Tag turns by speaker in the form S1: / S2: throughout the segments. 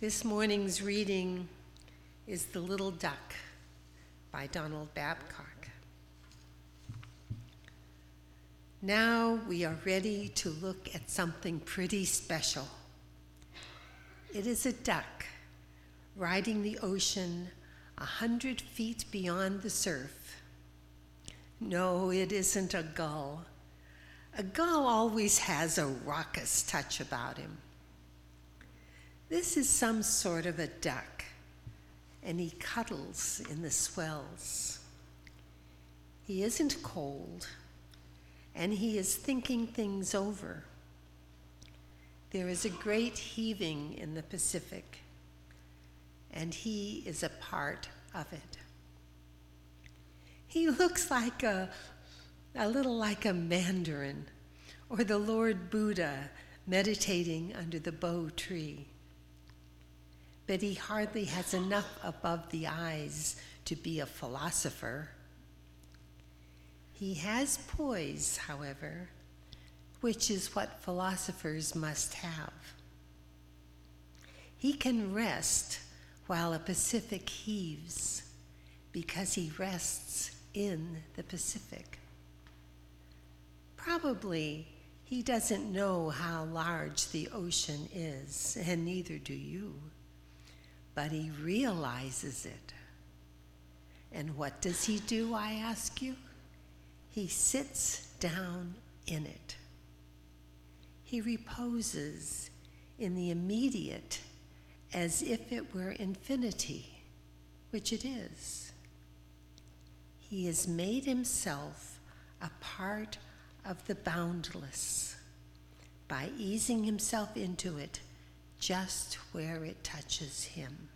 S1: This morning's reading is The Little Duck by Donald Babcock. Now we are ready to look at something pretty special. It is a duck riding the ocean a hundred feet beyond the surf. No, it isn't a gull. A gull always has a raucous touch about him. This is some sort of a duck, and he cuddles in the swells. He isn't cold, and he is thinking things over. There is a great heaving in the Pacific, and he is a part of it. He looks like a, a little like a mandarin or the Lord Buddha meditating under the bo tree but he hardly has enough above the eyes to be a philosopher. He has poise, however, which is what philosophers must have. He can rest while a Pacific heaves because he rests in the Pacific. Probably he doesn't know how large the ocean is, and neither do you but he realizes it. And what does he do, I ask you? He sits down in it. He reposes in the immediate as if it were infinity, which it is. He has made himself a part of the boundless by easing himself into it just where it touches him.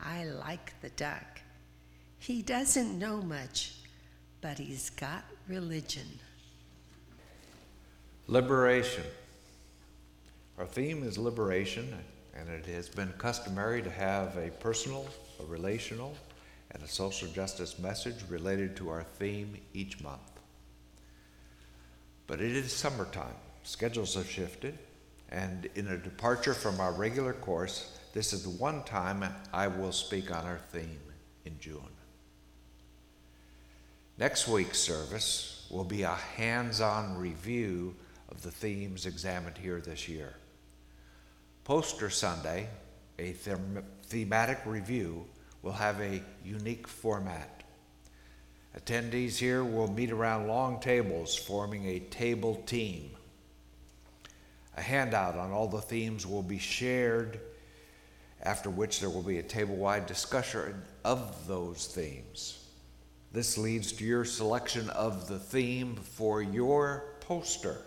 S1: I like the duck. He doesn't know much, but he's got religion.
S2: Liberation. Our theme is liberation, and it has been customary to have a personal, a relational, and a social justice message related to our theme each month. But it is summertime. Schedules have shifted, and in a departure from our regular course, this is the one time I will speak on our theme in June. Next week's service will be a hands on review of the themes examined here this year. Poster Sunday, a them- thematic review, will have a unique format. Attendees here will meet around long tables, forming a table team. A handout on all the themes will be shared after which there will be a table wide discussion of those themes. This leads to your selection of the theme for your poster.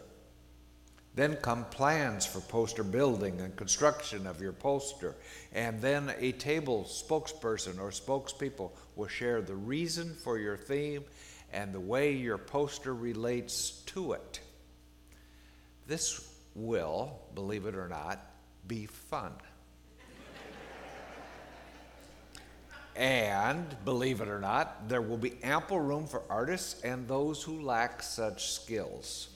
S2: Then come plans for poster building and construction of your poster. And then a table spokesperson or spokespeople will share the reason for your theme and the way your poster relates to it. This will, believe it or not, be fun. And believe it or not, there will be ample room for artists and those who lack such skills.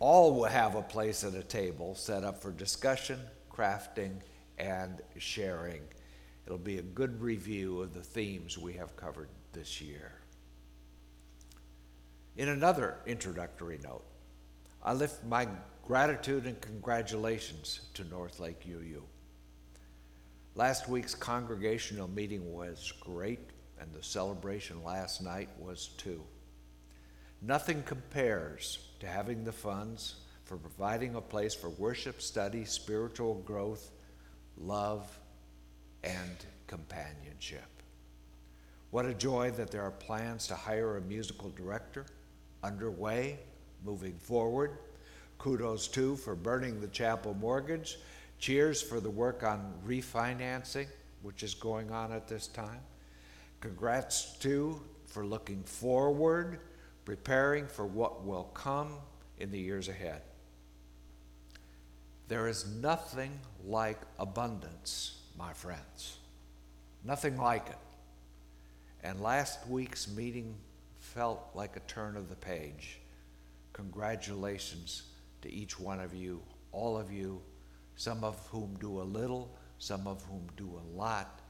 S2: All will have a place at a table set up for discussion, crafting, and sharing. It'll be a good review of the themes we have covered this year. In another introductory note, I lift my gratitude and congratulations to North Lake UU. Last week's congregational meeting was great, and the celebration last night was too. Nothing compares to having the funds for providing a place for worship, study, spiritual growth, love, and companionship. What a joy that there are plans to hire a musical director underway, moving forward. Kudos, too, for burning the chapel mortgage Cheers for the work on refinancing, which is going on at this time. Congrats, too, for looking forward, preparing for what will come in the years ahead. There is nothing like abundance, my friends. Nothing like it. And last week's meeting felt like a turn of the page. Congratulations to each one of you, all of you some of whom do a little, some of whom do a lot,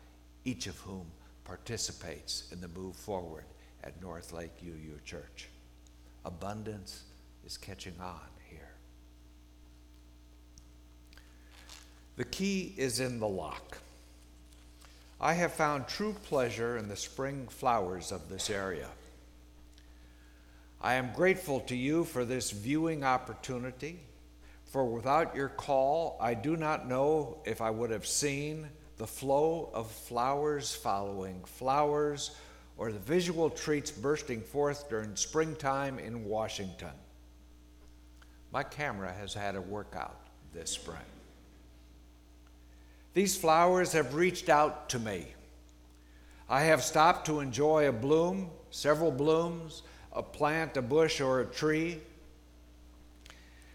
S2: each of whom participates in the move forward at North Lake UU Church. Abundance is catching on here. The key is in the lock. I have found true pleasure in the spring flowers of this area. I am grateful to you for this viewing opportunity, for without your call, I do not know if I would have seen the flow of flowers following flowers or the visual treats bursting forth during springtime in Washington. My camera has had a workout this spring. These flowers have reached out to me. I have stopped to enjoy a bloom, several blooms, a plant, a bush, or a tree.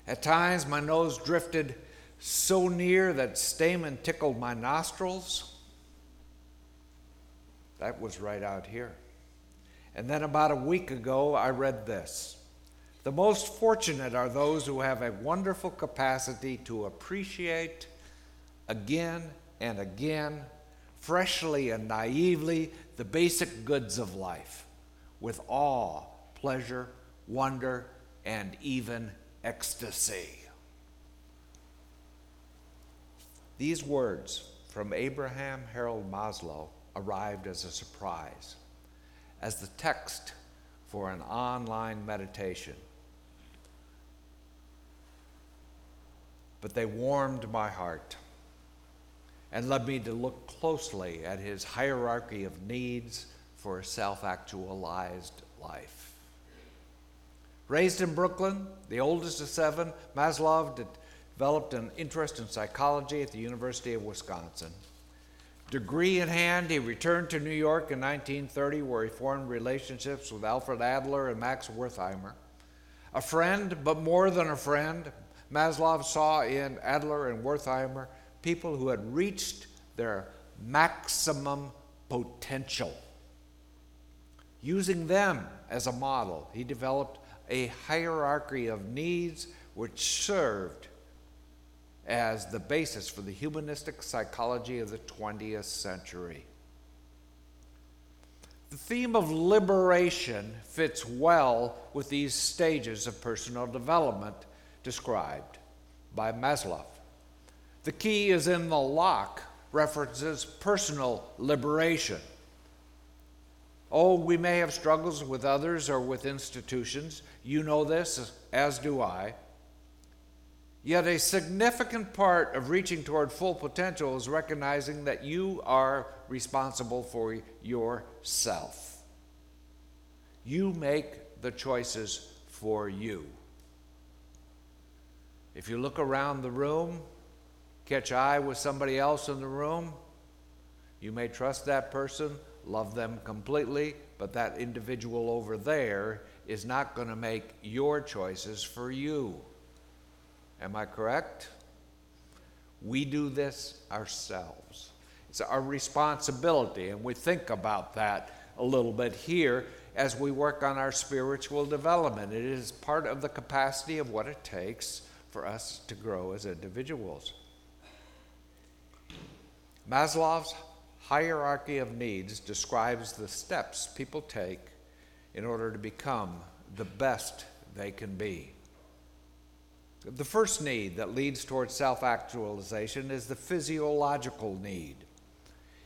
S2: At times, my nose drifted so near that stamen tickled my nostrils. That was right out here. And then about a week ago, I read this The most fortunate are those who have a wonderful capacity to appreciate again and again, freshly and naively, the basic goods of life with awe pleasure, wonder, and even ecstasy. These words from Abraham Harold Maslow arrived as a surprise, as the text for an online meditation. But they warmed my heart and led me to look closely at his hierarchy of needs for a self actualized life. Raised in Brooklyn, the oldest of seven, Maslow developed an interest in psychology at the University of Wisconsin. Degree in hand, he returned to New York in 1930, where he formed relationships with Alfred Adler and Max Wertheimer. A friend, but more than a friend, Maslow saw in Adler and Wertheimer people who had reached their maximum potential. Using them as a model, he developed a hierarchy of needs which served as the basis for the humanistic psychology of the 20th century. The theme of liberation fits well with these stages of personal development described by Maslow. The key is in the lock, references personal liberation. Oh, we may have struggles with others or with institutions. You know this, as do I. Yet, a significant part of reaching toward full potential is recognizing that you are responsible for yourself. You make the choices for you. If you look around the room, catch eye with somebody else in the room, you may trust that person, love them completely, but that individual over there is not going to make your choices for you. Am I correct? We do this ourselves. It's our responsibility, and we think about that a little bit here as we work on our spiritual development. It is part of the capacity of what it takes for us to grow as individuals. Maslow's hierarchy of needs describes the steps people take in order to become the best they can be. The first need that leads towards self actualization is the physiological need.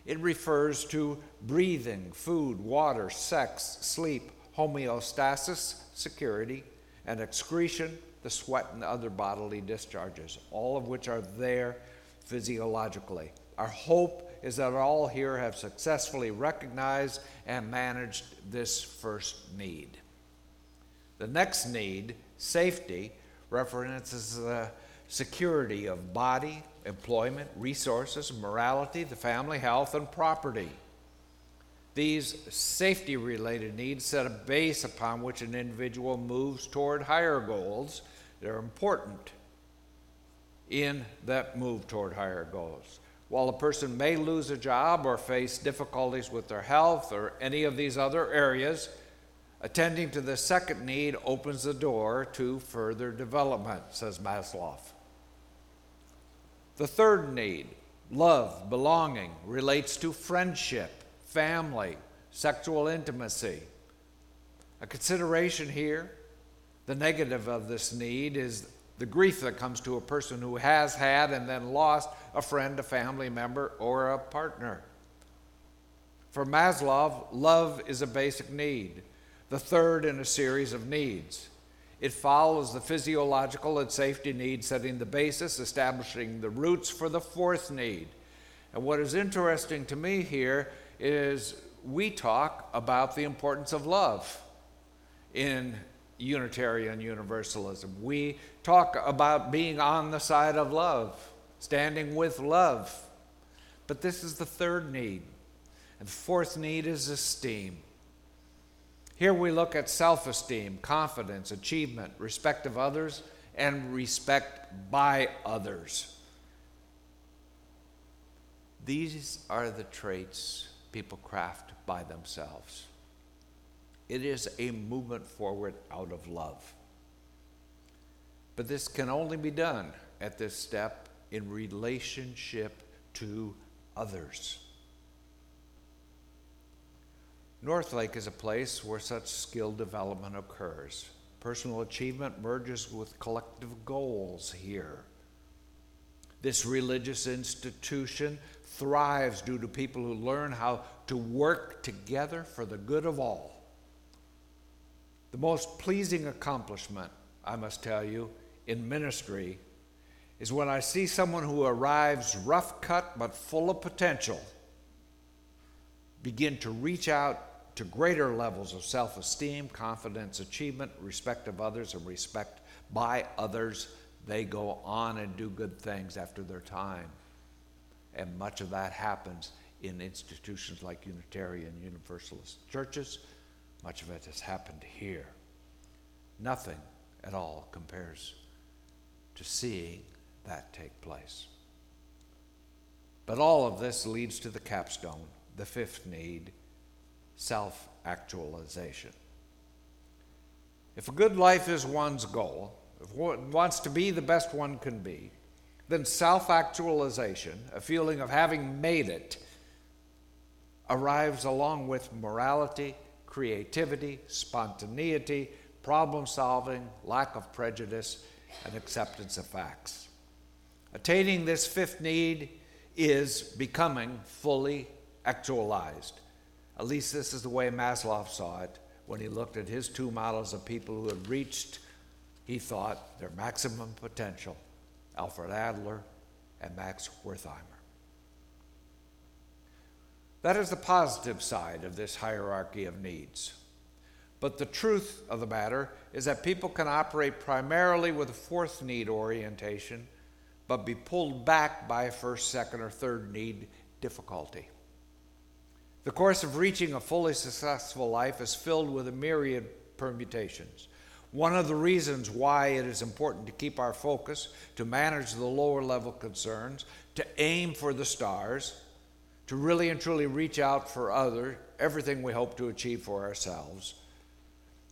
S2: It refers to breathing, food, water, sex, sleep, homeostasis, security, and excretion, the sweat and other bodily discharges, all of which are there physiologically. Our hope is that all here have successfully recognized and managed this first need. The next need, safety, references the security of body, employment, resources, morality, the family, health, and property. These safety related needs set a base upon which an individual moves toward higher goals They're important in that move toward higher goals. While a person may lose a job or face difficulties with their health or any of these other areas, attending to the second need opens the door to further development, says Maslow. The third need, love, belonging, relates to friendship, family, sexual intimacy. A consideration here, the negative of this need is the grief that comes to a person who has had and then lost a friend, a family member, or a partner. For Maslow, love is a basic need, the third in a series of needs. It follows the physiological and safety needs, setting the basis, establishing the roots for the fourth need. And what is interesting to me here is we talk about the importance of love in Unitarian Universalism. We talk about being on the side of love, standing with love. But this is the third need. And the fourth need is esteem. Here we look at self esteem, confidence, achievement, respect of others, and respect by others. These are the traits people craft by themselves. It is a movement forward out of love. But this can only be done at this step in relationship to others. Northlake is a place where such skill development occurs. Personal achievement merges with collective goals here. This religious institution thrives due to people who learn how to work together for the good of all. The most pleasing accomplishment, I must tell you, in ministry is when I see someone who arrives rough cut but full of potential begin to reach out to greater levels of self esteem, confidence, achievement, respect of others, and respect by others. They go on and do good things after their time. And much of that happens in institutions like Unitarian Universalist churches. Much of it has happened here. Nothing at all compares to seeing that take place. But all of this leads to the capstone, the fifth need self actualization. If a good life is one's goal, if one wants to be the best one can be, then self actualization, a feeling of having made it, arrives along with morality, creativity, spontaneity, problem solving, lack of prejudice, and acceptance of facts. Attaining this fifth need is becoming fully actualized. At least this is the way Maslow saw it when he looked at his two models of people who had reached, he thought, their maximum potential Alfred Adler and Max Wertheimer. That is the positive side of this hierarchy of needs. But the truth of the matter is that people can operate primarily with a fourth need orientation, but be pulled back by a first, second, or third need difficulty. The course of reaching a fully successful life is filled with a myriad permutations. One of the reasons why it is important to keep our focus, to manage the lower level concerns, to aim for the stars, to really and truly reach out for others, everything we hope to achieve for ourselves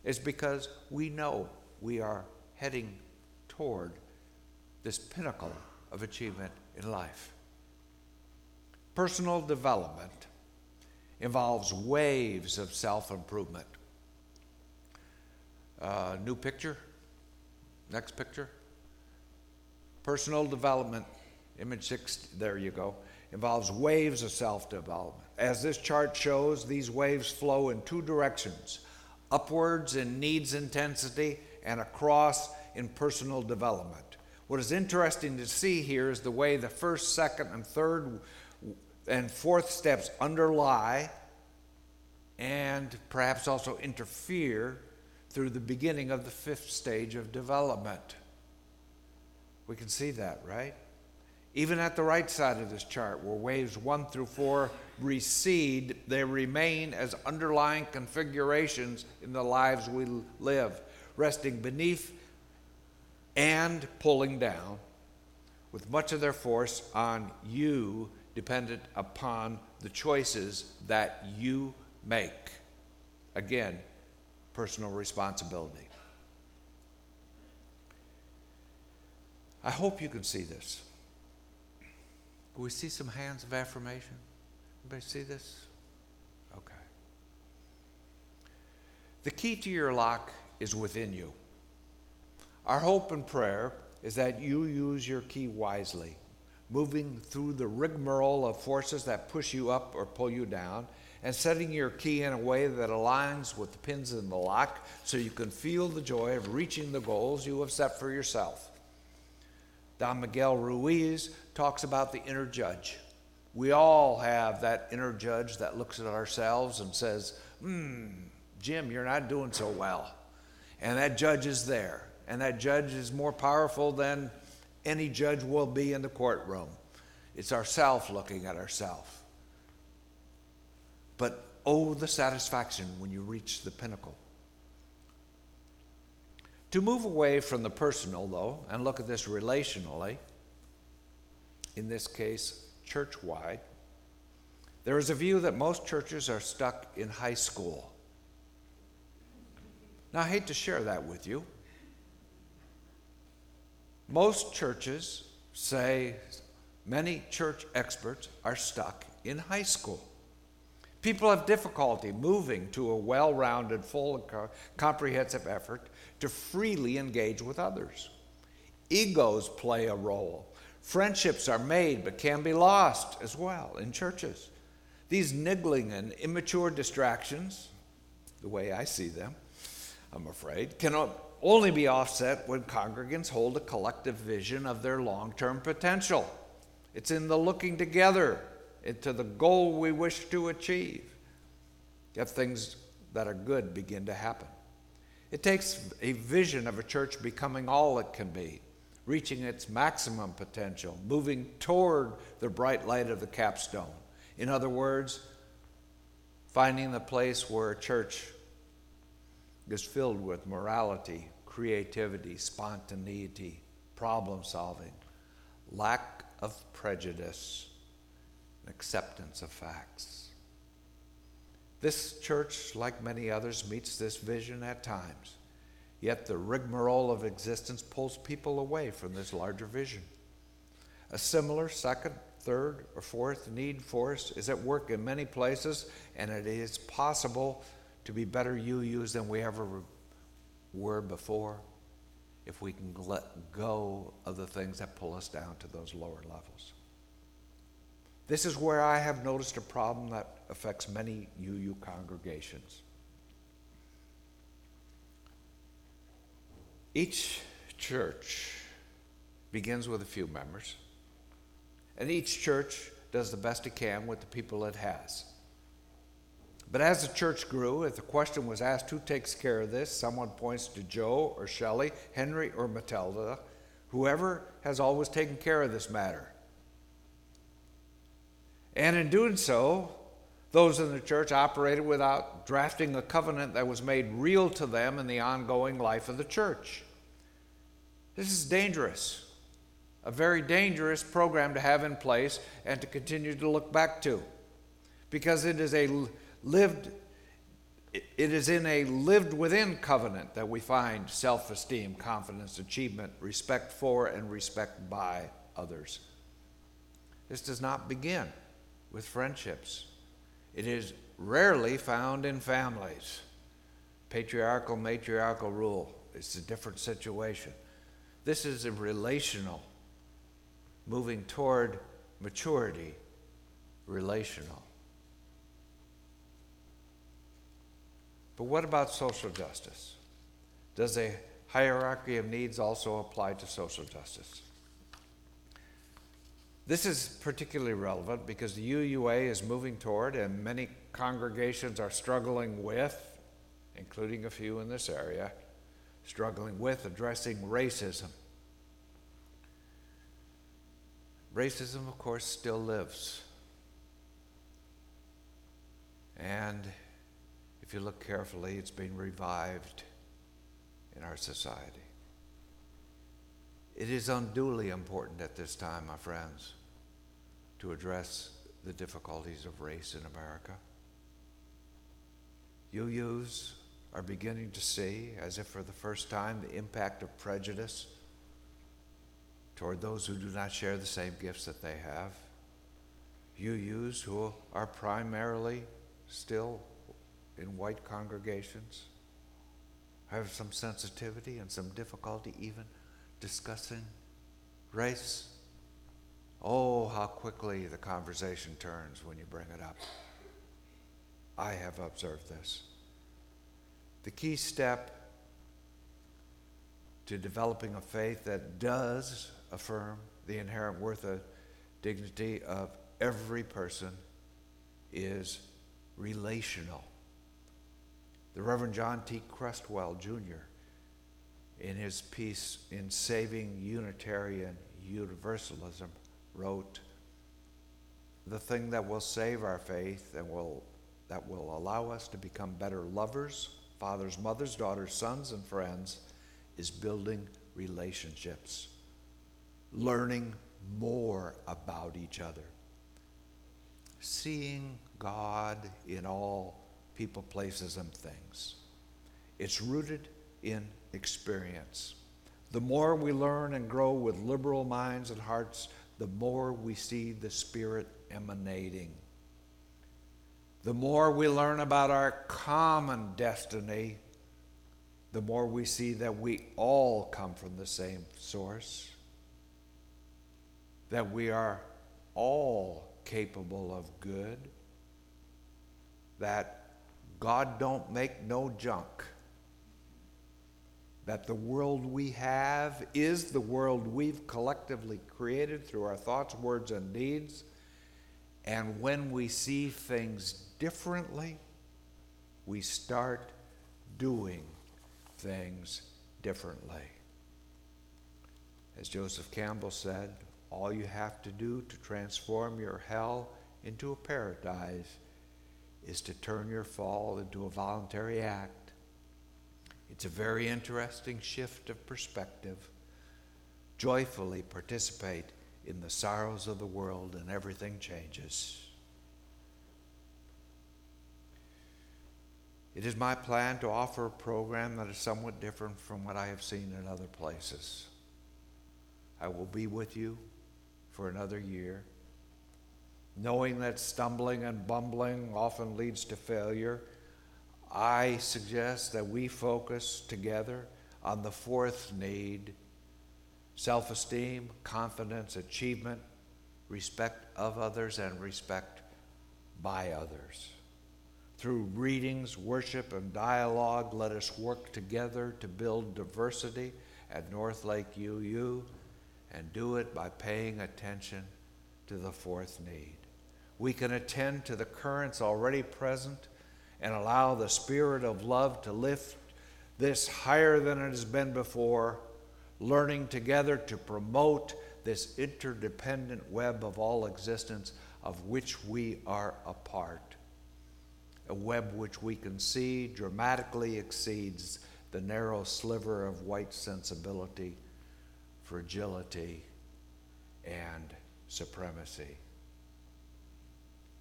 S2: is because we know we are heading toward this pinnacle of achievement in life. Personal development involves waves of self improvement. Uh, new picture? Next picture? Personal development, image six, there you go, involves waves of self development. As this chart shows, these waves flow in two directions upwards in needs intensity and across in personal development. What is interesting to see here is the way the first, second, and third and fourth steps underlie and perhaps also interfere through the beginning of the fifth stage of development. We can see that, right? Even at the right side of this chart, where waves one through four recede, they remain as underlying configurations in the lives we live, resting beneath and pulling down, with much of their force on you, dependent upon the choices that you make. Again, personal responsibility. I hope you can see this. We see some hands of affirmation? Anybody see this? Okay. The key to your lock is within you. Our hope and prayer is that you use your key wisely, moving through the rigmarole of forces that push you up or pull you down, and setting your key in a way that aligns with the pins in the lock so you can feel the joy of reaching the goals you have set for yourself. Don Miguel Ruiz talks about the inner judge. We all have that inner judge that looks at ourselves and says, Hmm, Jim, you're not doing so well. And that judge is there. And that judge is more powerful than any judge will be in the courtroom. It's ourself looking at ourself. But oh, the satisfaction when you reach the pinnacle. To move away from the personal, though, and look at this relationally, in this case, church wide, there is a view that most churches are stuck in high school. Now, I hate to share that with you. Most churches say many church experts are stuck in high school. People have difficulty moving to a well rounded, full, and comprehensive effort to freely engage with others. Egos play a role. Friendships are made but can be lost as well in churches. These niggling and immature distractions, the way I see them, I'm afraid, can only be offset when congregants hold a collective vision of their long term potential. It's in the looking together into the goal we wish to achieve if things that are good begin to happen. It takes a vision of a church becoming all it can be, reaching its maximum potential, moving toward the bright light of the capstone. In other words, finding the place where a church is filled with morality, creativity, spontaneity, problem solving, lack of prejudice, acceptance of facts. This church, like many others, meets this vision at times. Yet the rigmarole of existence pulls people away from this larger vision. A similar second, third, or fourth need force is at work in many places, and it is possible to be better you UUs than we ever were before if we can let go of the things that pull us down to those lower levels. This is where I have noticed a problem that affects many UU congregations. Each church begins with a few members, and each church does the best it can with the people it has. But as the church grew, if the question was asked who takes care of this, someone points to Joe or Shelley, Henry or Matilda, whoever has always taken care of this matter. And in doing so, those in the church operated without drafting a covenant that was made real to them in the ongoing life of the church. This is dangerous, a very dangerous program to have in place and to continue to look back to, because it is a lived it is in a lived within covenant that we find self esteem, confidence, achievement, respect for, and respect by others. This does not begin with friendships. It is rarely found in families. Patriarchal, matriarchal rule. It's a different situation. This is a relational, moving toward maturity, relational. But what about social justice? Does a hierarchy of needs also apply to social justice? This is particularly relevant because the UUA is moving toward, and many congregations are struggling with, including a few in this area, struggling with addressing racism. Racism, of course, still lives. And if you look carefully, it's been revived in our society. It is unduly important at this time, my friends, to address the difficulties of race in America. UUs are beginning to see, as if for the first time, the impact of prejudice toward those who do not share the same gifts that they have. UUs who are primarily still in white congregations have some sensitivity and some difficulty even discussing race. Oh, how quickly the conversation turns when you bring it up. I have observed this. The key step to developing a faith that does affirm the inherent worth and dignity of every person is relational. The Reverend John T. Crestwell, Jr., in his piece in Saving Unitarian Universalism, wrote, The thing that will save our faith and will, that will allow us to become better lovers, fathers, mothers, daughters, sons, and friends is building relationships, learning more about each other, seeing God in all people, places, and things. It's rooted in experience. The more we learn and grow with liberal minds and hearts, the more we see the Spirit emanating. The more we learn about our common destiny, the more we see that we all come from the same source, that we are all capable of good, that God don't make no junk, that the world we have is the world we've collectively created through our thoughts, words, and deeds. And when we see things differently, we start doing things differently. As Joseph Campbell said, all you have to do to transform your hell into a paradise is to turn your fall into a voluntary act. It's a very interesting shift of perspective. Joyfully participate in the sorrows of the world, and everything changes. It is my plan to offer a program that is somewhat different from what I have seen in other places. I will be with you for another year, knowing that stumbling and bumbling often leads to failure. I suggest that we focus together on the fourth need self esteem, confidence, achievement, respect of others, and respect by others. Through readings, worship, and dialogue, let us work together to build diversity at North Lake UU and do it by paying attention to the fourth need. We can attend to the currents already present and allow the spirit of love to lift this higher than it has been before, learning together to promote this interdependent web of all existence of which we are a part a web which we can see dramatically exceeds the narrow sliver of white sensibility, fragility, and supremacy.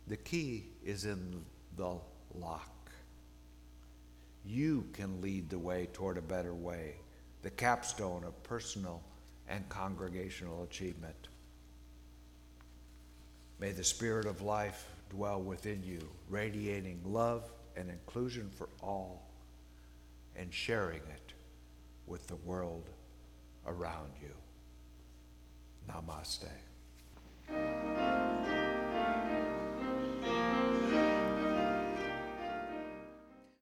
S2: The key is in the lock. You can lead the way toward a better way, the capstone of personal and congregational achievement. May the Spirit of life dwell within you, radiating love and inclusion for all and sharing it with the world around you. Namaste.